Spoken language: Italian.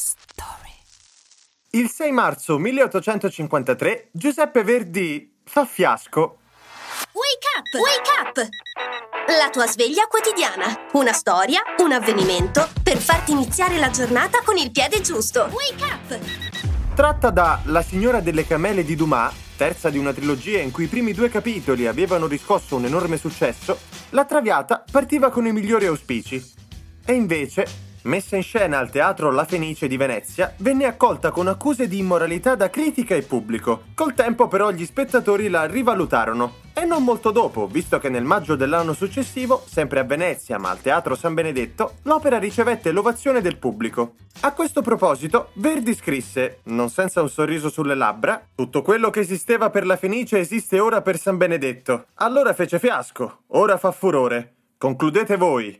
story. Il 6 marzo 1853 Giuseppe Verdi fa fiasco. Wake up! Wake up! La tua sveglia quotidiana. Una storia, un avvenimento per farti iniziare la giornata con il piede giusto. Wake up! Tratta da La signora delle camele di Dumas, terza di una trilogia in cui i primi due capitoli avevano riscosso un enorme successo, la Traviata partiva con i migliori auspici. E invece, messa in scena al teatro La Fenice di Venezia, venne accolta con accuse di immoralità da critica e pubblico. Col tempo però gli spettatori la rivalutarono. E non molto dopo, visto che nel maggio dell'anno successivo, sempre a Venezia ma al Teatro San Benedetto, l'opera ricevette l'ovazione del pubblico. A questo proposito, Verdi scrisse, non senza un sorriso sulle labbra, tutto quello che esisteva per la Fenice esiste ora per San Benedetto. Allora fece fiasco, ora fa furore. Concludete voi.